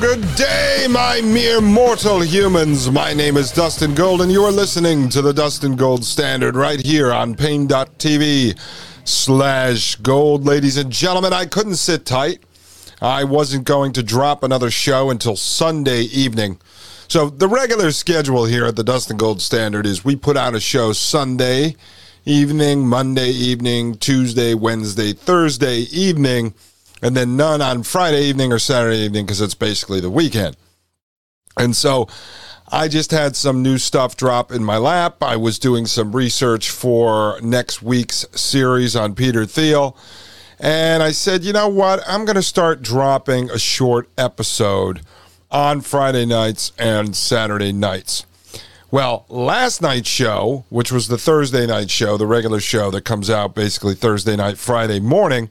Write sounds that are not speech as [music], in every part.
Good day, my mere mortal humans. My name is Dustin Gold, and you are listening to the Dustin Gold Standard right here on Paine.tv slash gold. Ladies and gentlemen, I couldn't sit tight. I wasn't going to drop another show until Sunday evening. So the regular schedule here at the Dustin Gold Standard is we put out a show Sunday evening, Monday evening, Tuesday, Wednesday, Thursday evening, and then none on Friday evening or Saturday evening because it's basically the weekend. And so I just had some new stuff drop in my lap. I was doing some research for next week's series on Peter Thiel. And I said, you know what? I'm going to start dropping a short episode on Friday nights and Saturday nights. Well, last night's show, which was the Thursday night show, the regular show that comes out basically Thursday night, Friday morning,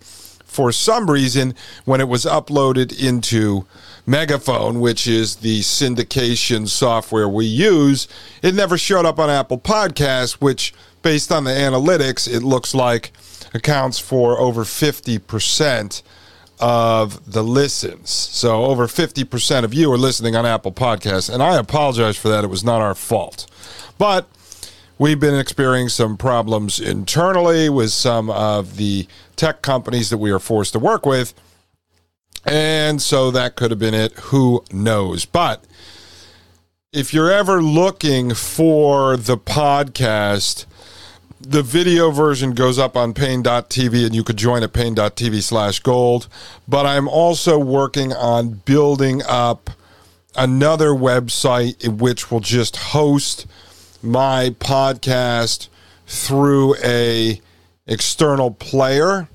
for some reason, when it was uploaded into Megaphone, which is the syndication software we use, it never showed up on Apple Podcasts, which, based on the analytics, it looks like accounts for over 50% of the listens. So over 50% of you are listening on Apple Podcasts, and I apologize for that. It was not our fault. But we've been experiencing some problems internally with some of the tech companies that we are forced to work with. And so that could have been it. Who knows? But if you're ever looking for the podcast, the video version goes up on paine.tv and you could join at paine.tv slash gold. But I'm also working on building up another website which will just host my podcast through a external player.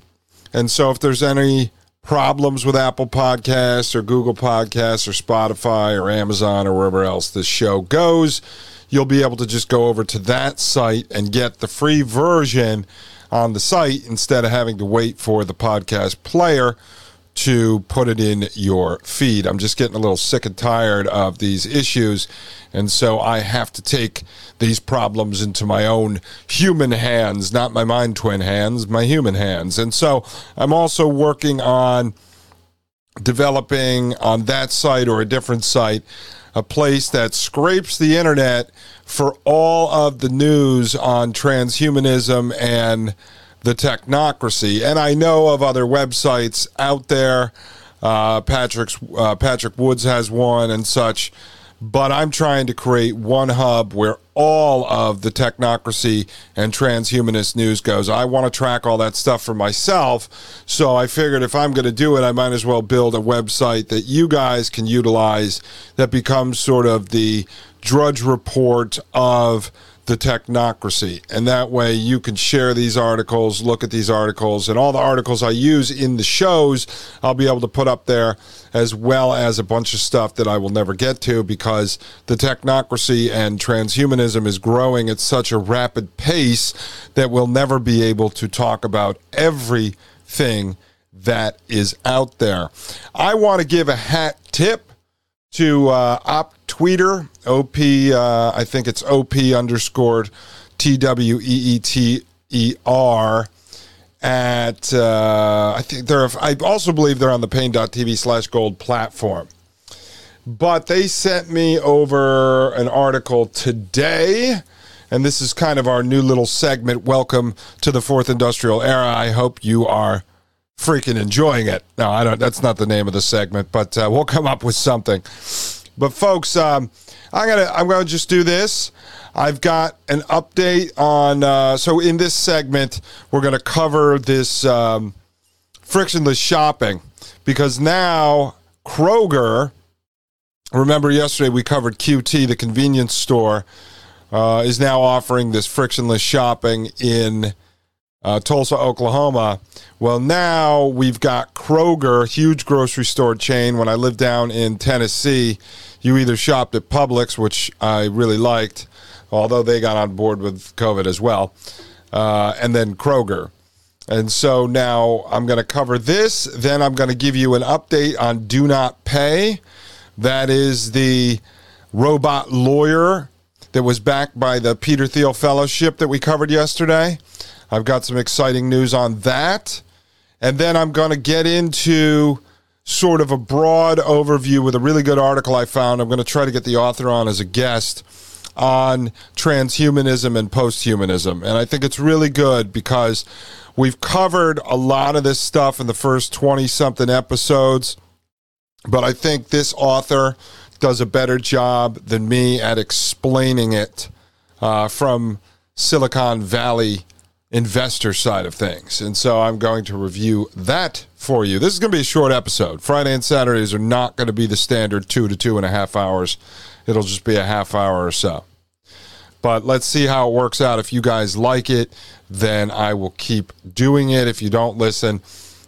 And so if there's any problems with Apple Podcasts or Google Podcasts or Spotify or Amazon or wherever else this show goes, you'll be able to just go over to that site and get the free version on the site instead of having to wait for the podcast player to put it in your feed. I'm just getting a little sick and tired of these issues. And so I have to take these problems into my own human hands, not my mind twin hands, my human hands. And so I'm also working on developing on that site or a different site a place that scrapes the internet for all of the news on transhumanism and the technocracy. And I know of other websites out there. Uh, Patrick's uh, Patrick Woods has one and such. But I'm trying to create one hub where all of the technocracy and transhumanist news goes. I want to track all that stuff for myself. So I figured if I'm going to do it, I might as well build a website that you guys can utilize that becomes sort of the drudge report of the technocracy. And that way you can share these articles, look at these articles, and all the articles I use in the shows, I'll be able to put up there, as well as a bunch of stuff that I will never get to because the technocracy and transhumanism is growing at such a rapid pace that we'll never be able to talk about everything that is out there. I want to give a hat tip to uh, Op Tweeter, OP, uh, I think it's OP underscored T W E E T E R. At, uh, I think they're, I also believe they're on the paine.tv slash gold platform. But they sent me over an article today, and this is kind of our new little segment. Welcome to the fourth industrial era. I hope you are freaking enjoying it. No, I don't. That's not the name of the segment, but uh, we'll come up with something. But folks, um, I'm gonna I'm gonna just do this. I've got an update on. Uh, so in this segment, we're gonna cover this um, frictionless shopping because now Kroger. Remember yesterday we covered QT, the convenience store, uh, is now offering this frictionless shopping in uh, Tulsa, Oklahoma. Well, now we've got Kroger, huge grocery store chain. When I lived down in Tennessee, you either shopped at Publix, which I really liked, although they got on board with COVID as well, uh, and then Kroger. And so now I'm going to cover this. Then I'm going to give you an update on Do Not Pay. That is the robot lawyer that was backed by the Peter Thiel Fellowship that we covered yesterday. I've got some exciting news on that. And then I'm going to get into sort of a broad overview with a really good article I found. I'm going to try to get the author on as a guest on transhumanism and posthumanism. And I think it's really good because we've covered a lot of this stuff in the first 20 something episodes. But I think this author does a better job than me at explaining it uh, from Silicon Valley investor side of things. And so I'm going to review that for you. This is going to be a short episode. Friday and Saturdays are not going to be the standard two to two and a half hours, it'll just be a half hour or so. But let's see how it works out. If you guys like it, then I will keep doing it. If you don't listen,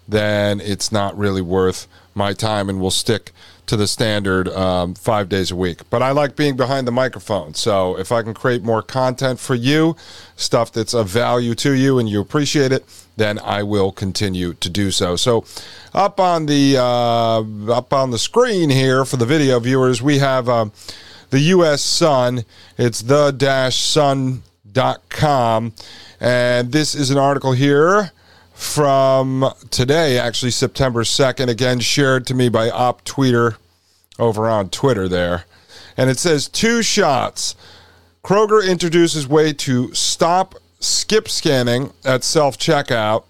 then it's not really worth my time and we'll stick to the standard um, five days a week. But I like being behind the microphone. So if I can create more content for you, stuff that's of value to you and you appreciate it, then I will continue to do so. So up on the uh, up on the screen here for the video viewers, we have uh, the U.S. Sun. It's the dash sun.com. And this is an article here from today, actually September 2nd, again shared to me by Op Tweeter over on Twitter there. And it says two shots. Kroger introduces way to stop skip scanning at self checkout.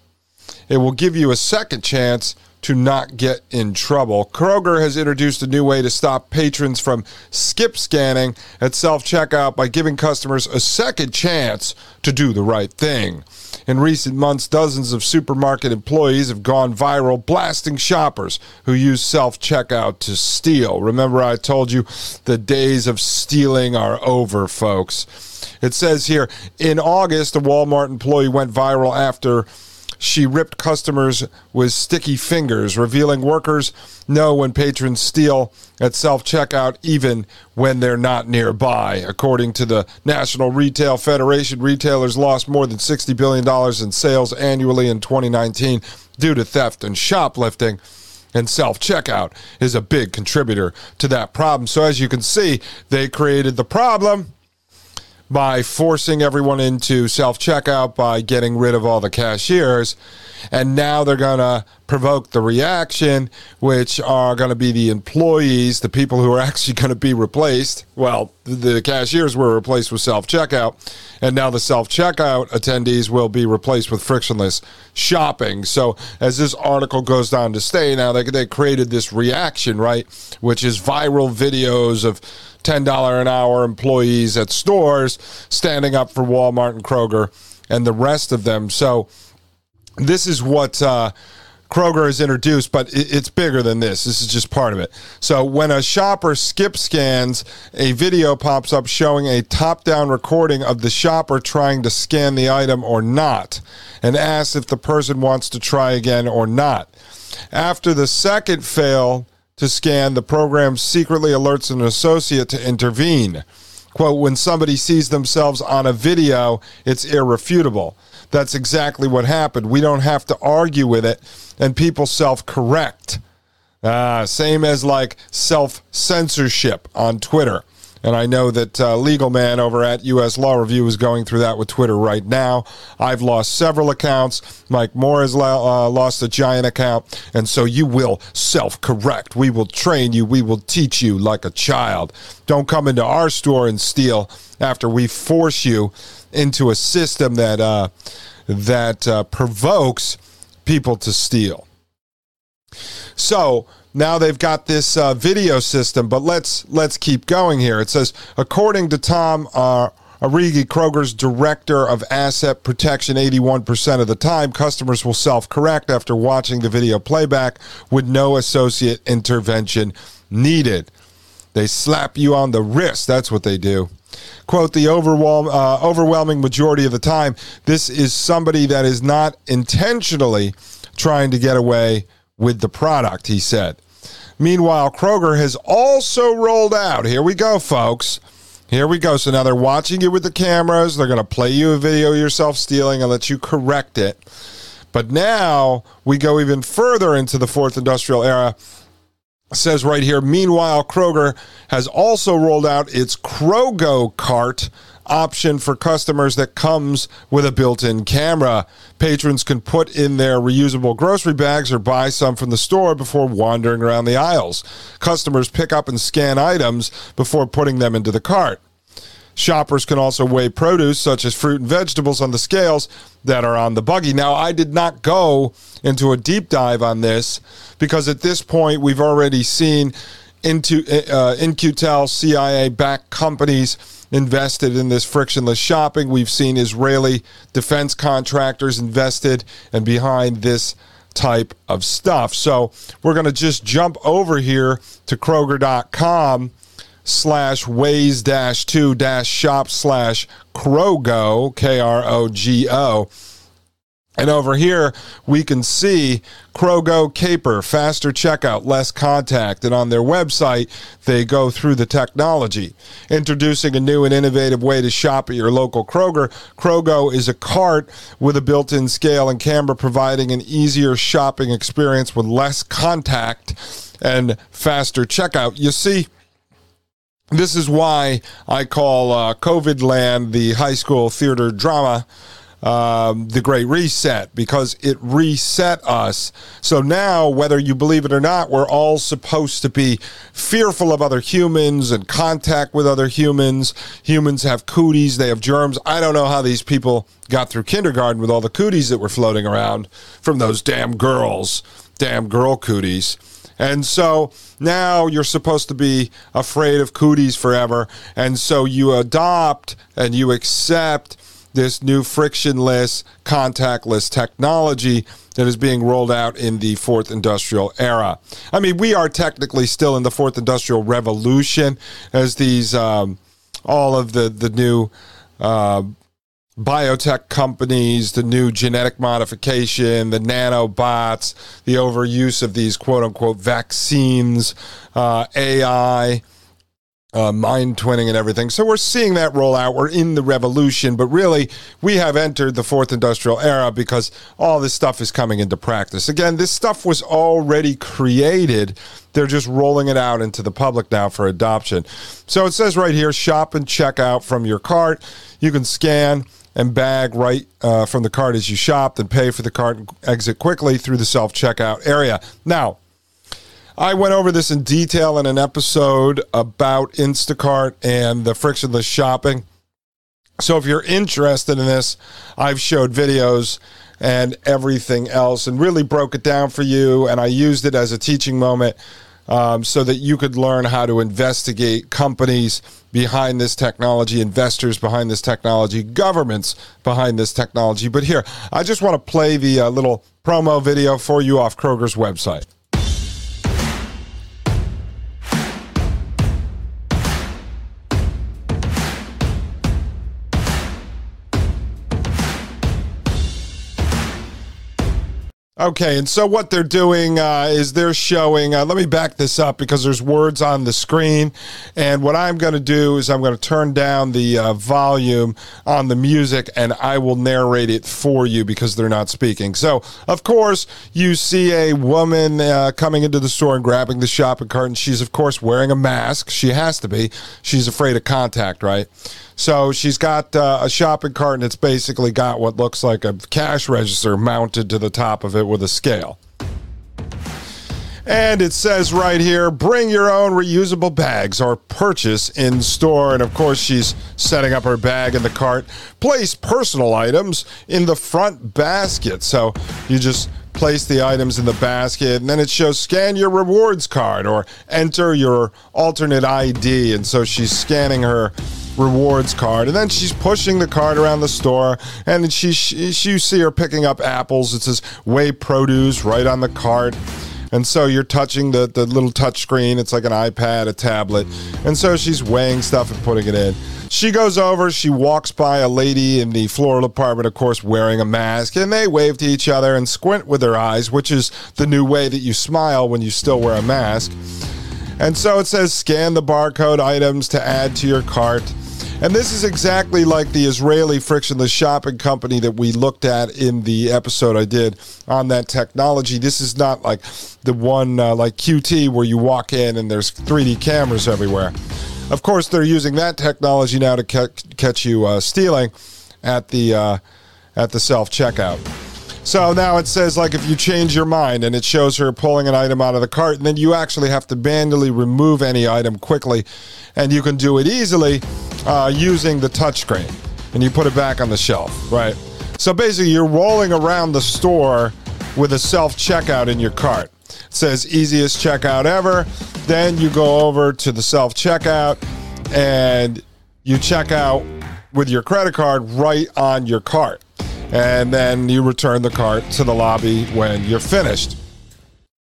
It will give you a second chance to not get in trouble. Kroger has introduced a new way to stop patrons from skip scanning at self checkout by giving customers a second chance to do the right thing. In recent months, dozens of supermarket employees have gone viral blasting shoppers who use self checkout to steal. Remember, I told you the days of stealing are over, folks. It says here in August, a Walmart employee went viral after she ripped customers with sticky fingers, revealing workers know when patrons steal at self checkout, even when they're not nearby. According to the National Retail Federation, retailers lost more than $60 billion in sales annually in 2019 due to theft and shoplifting. And self checkout is a big contributor to that problem. So, as you can see, they created the problem by forcing everyone into self checkout by getting rid of all the cashiers. And now they're going to provoke the reaction, which are going to be the employees, the people who are [laughs] actually going to be replaced. Well, the cashiers were replaced with self checkout, and now the self checkout attendees will be replaced with frictionless shopping. So, as this article goes on to stay, now they, they created this reaction, right, which is viral videos of $10 an hour employees at stores standing up for Walmart and Kroger and the rest of them. So, this is what uh, Kroger has introduced, but it, it's bigger than this. This is just part of it. So, when a shopper skip scans, a video pops up showing a top down recording of the shopper trying to scan the item or not, and asks if the person wants to try again or not. After the second fail, to scan, the program secretly alerts an associate to intervene. Quote, when somebody sees themselves on a video, it's irrefutable. That's exactly what happened. We don't have to argue with it, and people self correct. Uh, same as like self censorship on Twitter. And I know that uh, Legal Man over at U.S. Law Review is going through that with Twitter right now. I've lost several accounts. Mike Moore has uh, lost a giant account. And so you will self correct. We will train you. We will teach you like a child. Don't come into our store and steal after we force you into a system that, uh, that uh, provokes people to steal. So, now they've got this uh, video system, but let's let's keep going here. It says, according to Tom uh, Arigi, Kroger's director of asset protection, 81% of the time, customers will self-correct after watching the video playback with no associate intervention needed. They slap you on the wrist. That's what they do. Quote, the overwhelm, uh, overwhelming majority of the time, this is somebody that is not intentionally trying to get away with the product, he said. Meanwhile, Kroger has also rolled out. Here we go, folks. Here we go. So now they're watching you with the cameras. They're going to play you a video of yourself stealing and let you correct it. But now we go even further into the fourth industrial era. It says right here, meanwhile, Kroger has also rolled out its Krogo cart option for customers that comes with a built-in camera. Patrons can put in their reusable grocery bags or buy some from the store before wandering around the aisles. Customers pick up and scan items before putting them into the cart. Shoppers can also weigh produce such as fruit and vegetables on the scales that are on the buggy. Now, I did not go into a deep dive on this because at this point we've already seen into uh, In-Q-Tel CIA backed companies invested in this frictionless shopping. We've seen Israeli defense contractors invested and behind this type of stuff. So we're going to just jump over here to Kroger.com slash ways dash two dash shop slash Krogo, K R O G O and over here, we can see Krogo Caper, faster checkout, less contact. And on their website, they go through the technology. Introducing a new and innovative way to shop at your local Kroger. Krogo is a cart with a built in scale and camera, providing an easier shopping experience with less contact and faster checkout. You see, this is why I call uh, COVID Land the high school theater drama um, the Great Reset because it reset us. So now, whether you believe it or not, we're all supposed to be fearful of other humans and contact with other humans. Humans have cooties, they have germs. I don't know how these people got through kindergarten with all the cooties that were floating around from those damn girls, damn girl cooties. And so now you're supposed to be afraid of cooties forever. And so you adopt and you accept this new frictionless, contactless technology that is being rolled out in the fourth industrial era. I mean, we are technically still in the fourth industrial revolution as these, um, all of the, the new, uh, biotech companies, the new genetic modification, the nanobots, the overuse of these quote unquote vaccines, uh, AI uh, mind twinning and everything. So we're seeing that roll out. We're in the revolution, but really we have entered the fourth industrial era because all this stuff is coming into practice. Again, this stuff was already created. They're just rolling it out into the public now for adoption. So it says right here shop and check out from your cart. You can scan and bag right uh, from the cart as you shop, then pay for the cart and exit quickly through the self checkout area. Now, I went over this in detail in an episode about Instacart and the frictionless shopping. So if you're interested in this, I've showed videos and everything else and really broke it down for you. And I used it as a teaching moment um, so that you could learn how to investigate companies behind this technology, investors behind this technology, governments behind this technology. But here, I just want to play the uh, little promo video for you off Kroger's website. Okay, and so what they're doing uh, is they're showing. Uh, let me back this up because there's words on the screen, and what I'm going to do is I'm going to turn down the uh, volume on the music, and I will narrate it for you because they're not speaking. So, of course, you see a woman uh, coming into the store and grabbing the shopping cart, and she's of course wearing a mask. She has to be. She's afraid of contact, right? So she's got uh, a shopping cart and it's basically got what looks like a cash register mounted to the top of it with a scale. And it says right here, bring your own reusable bags or purchase in store. And of course, she's setting up her bag in the cart. Place personal items in the front basket. So you just place the items in the basket, and then it shows scan your rewards card or enter your alternate ID. And so she's scanning her rewards card, and then she's pushing the card around the store, and she, she, she you see her picking up apples. It says weigh produce right on the cart. And so you're touching the, the little touch screen. It's like an iPad, a tablet. And so she's weighing stuff and putting it in. She goes over, she walks by a lady in the floral department, of course, wearing a mask, and they wave to each other and squint with their eyes, which is the new way that you smile when you still wear a mask. And so it says scan the barcode items to add to your cart. And this is exactly like the Israeli frictionless shopping company that we looked at in the episode I did on that technology. This is not like the one uh, like QT where you walk in and there's 3D cameras everywhere. Of course, they're using that technology now to ca- catch you uh, stealing at the uh, at the self checkout. So now it says like if you change your mind and it shows her pulling an item out of the cart, and then you actually have to manually remove any item quickly, and you can do it easily uh, using the touchscreen, and you put it back on the shelf, right? So basically, you're rolling around the store with a self checkout in your cart. It says easiest checkout ever. Then you go over to the self checkout and you check out with your credit card right on your cart and then you return the cart to the lobby when you're finished.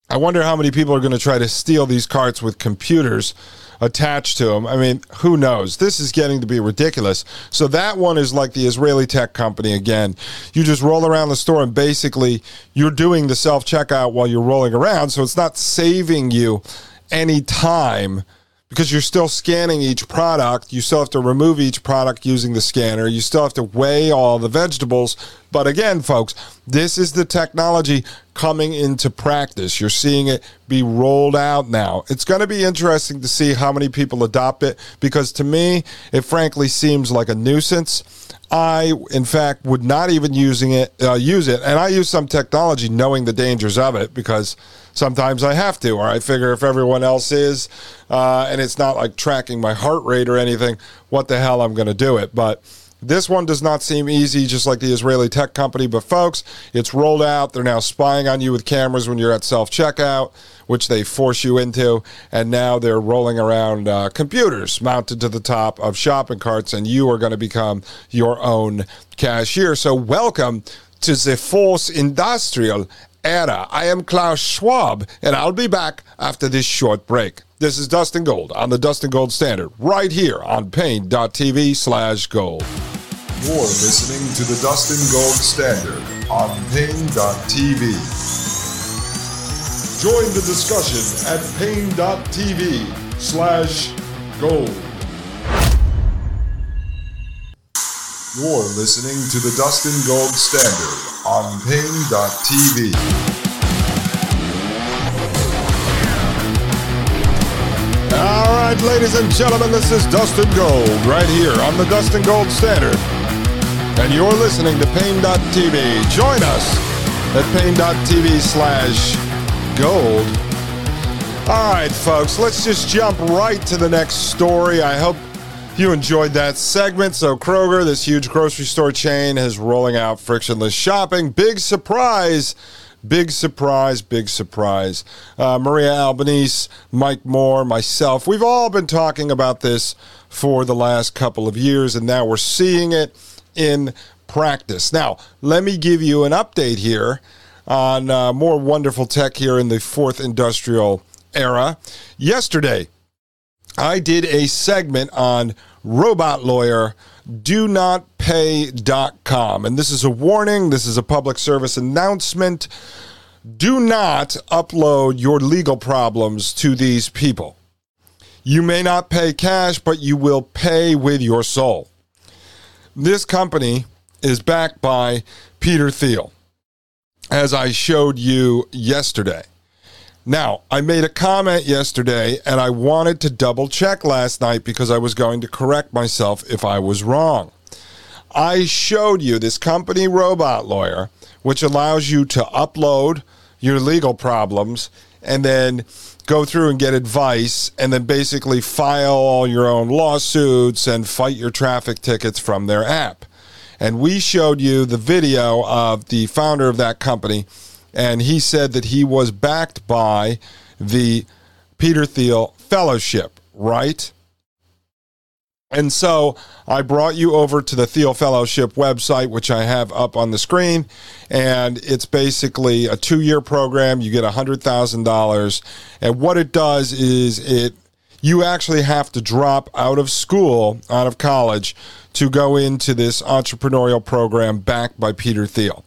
I wonder how many people are going to try to steal these carts with computers attached to them. I mean, who knows? This is getting to be ridiculous. So that one is like the Israeli tech company again. You just roll around the store and basically you're doing the self checkout while you're rolling around, so it's not saving you any time because you're still scanning each product. You still have to remove each product using the scanner. You still have to weigh all the vegetables. But again, folks, this is the technology coming into practice. You're seeing it be rolled out now. It's going to be interesting to see how many people adopt it because to me, it frankly seems like a nuisance. I, in fact, would not even using it uh, use it, and I use some technology knowing the dangers of it because sometimes I have to, or I figure if everyone else is, uh, and it's not like tracking my heart rate or anything, what the hell I'm going to do it. But this one does not seem easy, just like the Israeli tech company. But folks, it's rolled out. They're now spying on you with cameras when you're at self checkout, which they force you into. And now they're rolling around uh, computers mounted to the top of shopping carts, and you are going to become your own cashier. So, welcome to the fourth industrial era. I am Klaus Schwab, and I'll be back after this short break. This is Dustin Gold on the Dustin Gold Standard, right here on Paine.tv slash gold. You're listening to the Dustin Gold Standard on Paine.tv. Join the discussion at Paine.tv slash gold. You're listening to the Dustin Gold Standard on Pain.tv. All right, ladies and gentlemen, this is Dustin Gold right here on the Dustin Gold Standard. And you're listening to Paine.tv. Join us at Paine.tv slash gold. All right, folks, let's just jump right to the next story. I hope you enjoyed that segment. So, Kroger, this huge grocery store chain, is rolling out frictionless shopping. Big surprise. Big surprise, big surprise. Uh, Maria Albanese, Mike Moore, myself, we've all been talking about this for the last couple of years, and now we're seeing it in practice. Now, let me give you an update here on uh, more wonderful tech here in the fourth industrial era. Yesterday, I did a segment on robot lawyer do not pay.com. And this is a warning, this is a public service announcement. Do not upload your legal problems to these people. You may not pay cash, but you will pay with your soul. This company is backed by Peter Thiel, as I showed you yesterday. Now, I made a comment yesterday and I wanted to double check last night because I was going to correct myself if I was wrong. I showed you this company robot lawyer, which allows you to upload your legal problems and then go through and get advice and then basically file all your own lawsuits and fight your traffic tickets from their app. And we showed you the video of the founder of that company and he said that he was backed by the Peter Thiel Fellowship, right? And so I brought you over to the Thiel Fellowship website, which I have up on the screen. And it's basically a two year program. You get $100,000. And what it does is it you actually have to drop out of school, out of college, to go into this entrepreneurial program backed by Peter Thiel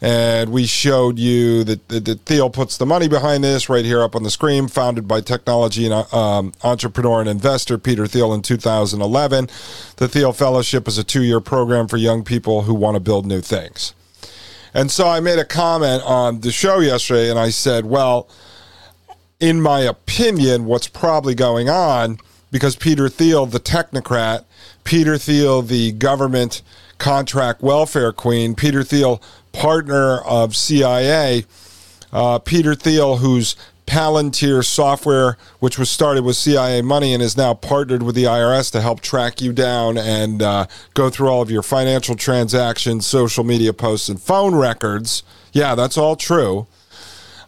and we showed you that, that, that, Thiel puts the money behind this right here up on the screen, founded by technology and um, entrepreneur and investor Peter Thiel in 2011. The Thiel Fellowship is a two year program for young people who want to build new things. And so I made a comment on the show yesterday, and I said, well, in my opinion, what's probably going on, because Peter Thiel, the technocrat, Peter Thiel, the government contract welfare queen, Peter Thiel, partner of CIA, uh, Peter Thiel, who's Palantir software, which was started with CIA money and is now partnered with the IRS to help track you down and uh, go through all of your financial transactions, social media posts, and phone records. Yeah, that's all true.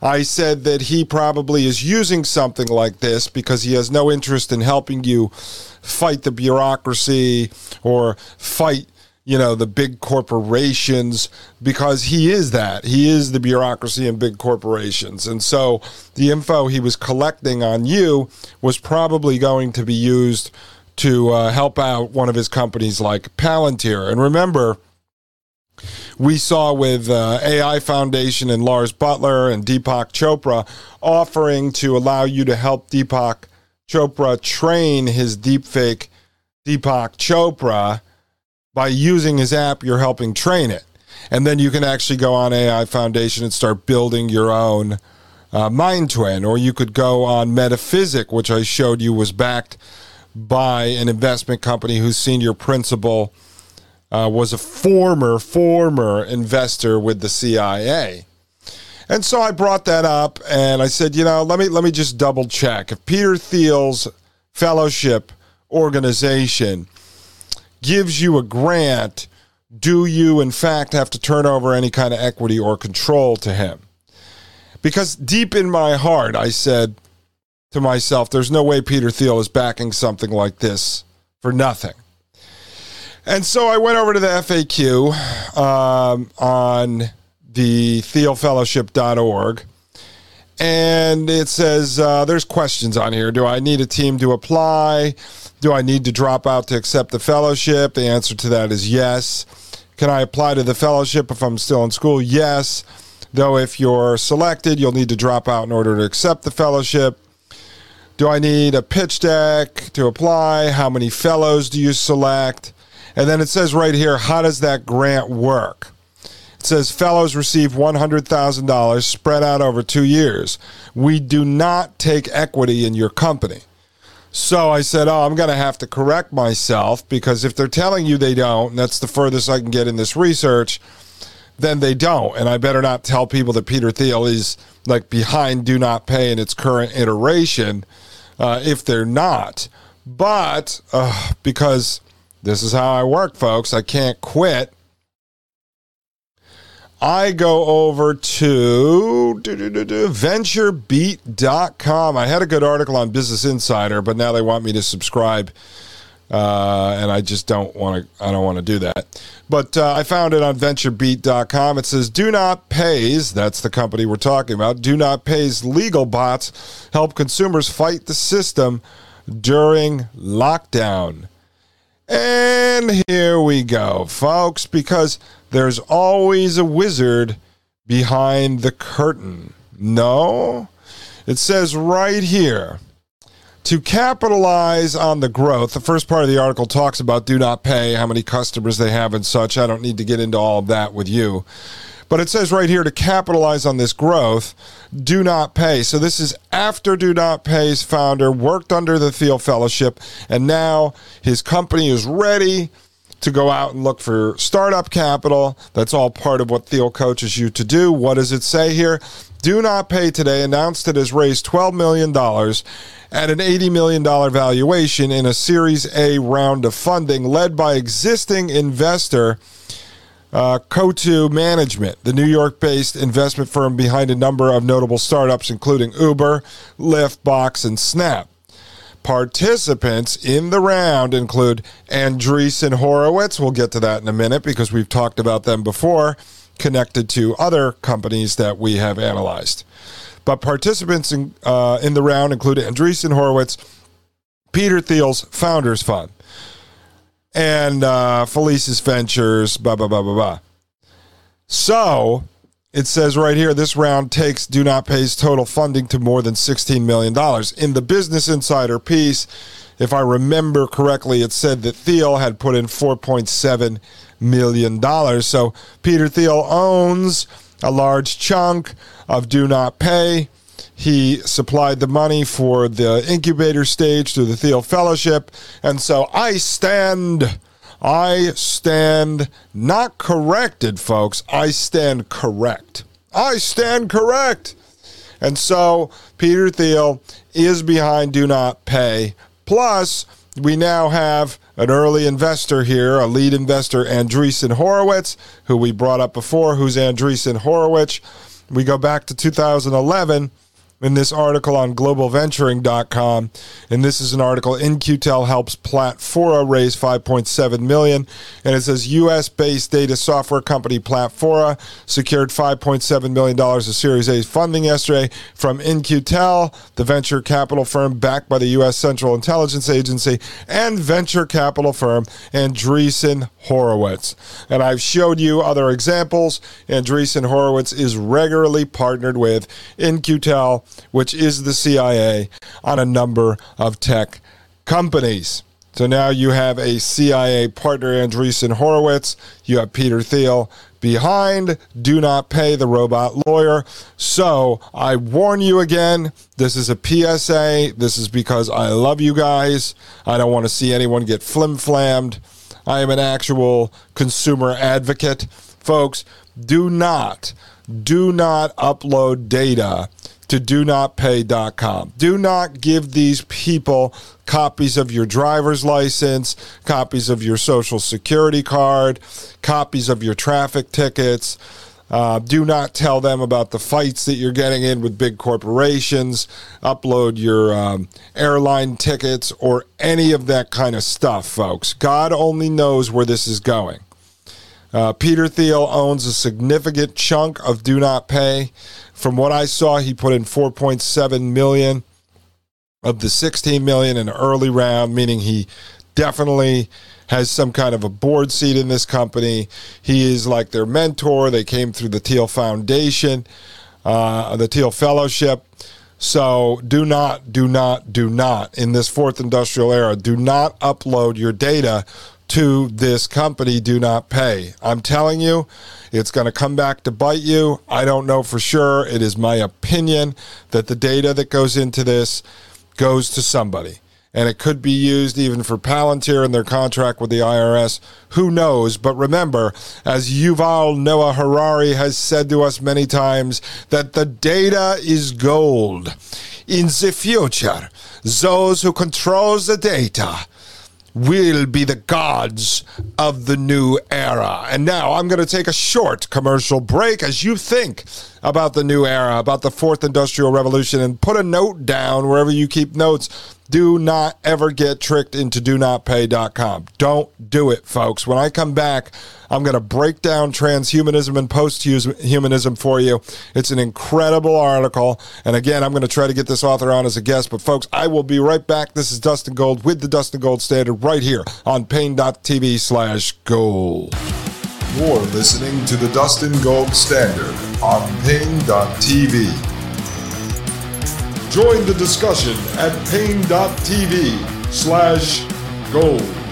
I said that he probably is using something like this because he has no interest in helping you fight the bureaucracy or fight you know, the big corporations because he is that. He is the bureaucracy and big corporations. And so the info he was collecting on you was probably going to be used to uh, help out one of his companies like Palantir. And remember, we saw with uh, AI Foundation and Lars Buttler and Deepak Chopra offering to allow you to help Deepak Chopra train his deepfake Deepak Chopra by using his app, you're helping train it. And then you can actually go on AI Foundation and start building your own uh, mind twin. Or you could go on Metaphysic, which I showed you was backed by an investment company whose senior principal uh, was a former, former investor with the CIA. And so I brought that up and I said, you know, let me let me just double check. If Peter Thiel's fellowship organization gives you a grant, do you in fact have to turn over any kind of equity or control to him? Because deep in my heart, I said to myself, there's no way Peter Thiel is backing something like this for nothing. And so I went over to the FAQ um, on the thielfellowship.org. And it says uh, there's questions on here. Do I need a team to apply? Do I need to drop out to accept the fellowship? The answer to that is yes. Can I apply to the fellowship if I'm still in school? Yes. Though if you're selected, you'll need to drop out in order to accept the fellowship. Do I need a pitch deck to apply? How many fellows do you select? And then it says right here, how does that grant work? It says fellows receive $100,000 spread out over two years. We do not take equity in your company. So I said, Oh, I'm going to have to correct myself because if they're telling you they don't, and that's the furthest I can get in this research, then they don't. And I better not tell people that Peter Thiel is like behind do not pay in its current iteration uh, if they're not. But uh, because this is how I work, folks, I can't quit. I go over to venturebeat.com. I had a good article on Business Insider, but now they want me to subscribe. Uh, and I just don't want to. I don't want to do that. But uh, I found it on VentureBeat.com. It says, "Do not pays." That's the company we're talking about. Do not pays legal bots help consumers fight the system during lockdown. And here we go, folks, because there's always a wizard behind the curtain. No, it says right here to capitalize on the growth, the first part of the article talks about do not pay, how many customers they have, and such. I don't need to get into all of that with you. But it says right here to capitalize on this growth, do not pay. So this is after Do Not Pay's founder worked under the Thiel Fellowship, and now his company is ready to go out and look for startup capital. That's all part of what Thiel coaches you to do. What does it say here? Do Not Pay today announced it has raised $12 million at an $80 million valuation in a Series A round of funding led by existing investor uh, Coatue Management, the New York based investment firm behind a number of notable startups, including Uber, Lyft, Box, and Snap. Participants in the round include Andreessen Horowitz. We'll get to that in a minute because we've talked about them before, connected to other companies that we have analyzed. But participants in, uh, in the round include Andreessen Horowitz, Peter Thiel's Founders Fund, and uh, Felicis Ventures, blah, blah, blah, blah, blah. So it says right here this round takes Do Not Pay's total funding to more than $16 million. In the Business Insider piece, if I remember correctly, it said that Thiel had put in $4.7 million. So Peter Thiel owns a large chunk of Do Not Pay. He supplied the money for the incubator stage through the Thiel Fellowship. And so I stand, I stand not corrected, folks. I stand correct. I stand correct. And so Peter Thiel is behind Do Not Pay. Plus, we now have an early investor here, a lead investor, Andreessen Horowitz, who we brought up before. Who's Andreessen Horowitz? We go back to 2011 in this article on globalventuring.com and this is an article In-Q-Tel helps platfora raise 5.7 million and it says us-based data software company platfora secured 5.7 million dollars of series a funding yesterday from In-Q-Tel the venture capital firm backed by the us central intelligence agency and venture capital firm andreessen horowitz. And i've showed you other examples. Andreessen horowitz is regularly partnered with In-Q-Tel which is the CIA, on a number of tech companies. So now you have a CIA partner, Andreessen Horowitz. You have Peter Thiel behind. Do not pay the robot lawyer. So I warn you again this is a PSA. This is because I love you guys. I don't want to see anyone get flim flammed. I am an actual consumer advocate. Folks, do not, do not upload data to do not pay.com. Do not give these people copies of your driver's license, copies of your social security card, copies of your traffic tickets. Uh, do not tell them about the fights that you're getting in with big corporations. Upload your um, airline tickets or any of that kind of stuff, folks. God only knows where this is going. Uh, Peter Thiel owns a significant chunk of Do Not Pay. From what I saw, he put in 4.7 million of the 16 million in early round, meaning he definitely has some kind of a board seat in this company. He is like their mentor. They came through the Thiel Foundation, uh, the Thiel Fellowship. So do not, do not, do not, in this fourth industrial era, do not upload your data to this company. Do not pay. I'm telling you, it's going to come back to bite you. I don't know for sure. It is my opinion that the data that goes into this goes to somebody and it could be used even for Palantir and their contract with the IRS. Who knows? But remember, as Yuval Noah Harari has said to us many times, that the data is gold. In the future, those who control the data will be the gods of the new era. And now I'm going to take a short commercial break as you think about the new era, about the fourth industrial revolution, and put a note down wherever you keep notes do not ever get tricked into do not pay.com. Don't do it, folks. When I come back, I'm going to break down transhumanism and posthumanism for you. It's an incredible article. And again, I'm going to try to get this author on as a guest. But, folks, I will be right back. This is Dustin Gold with the Dustin Gold Standard right here on paine.tv slash gold. You're listening to the Dustin Gold Standard on paine.tv. Join the discussion at paine.tv slash gold.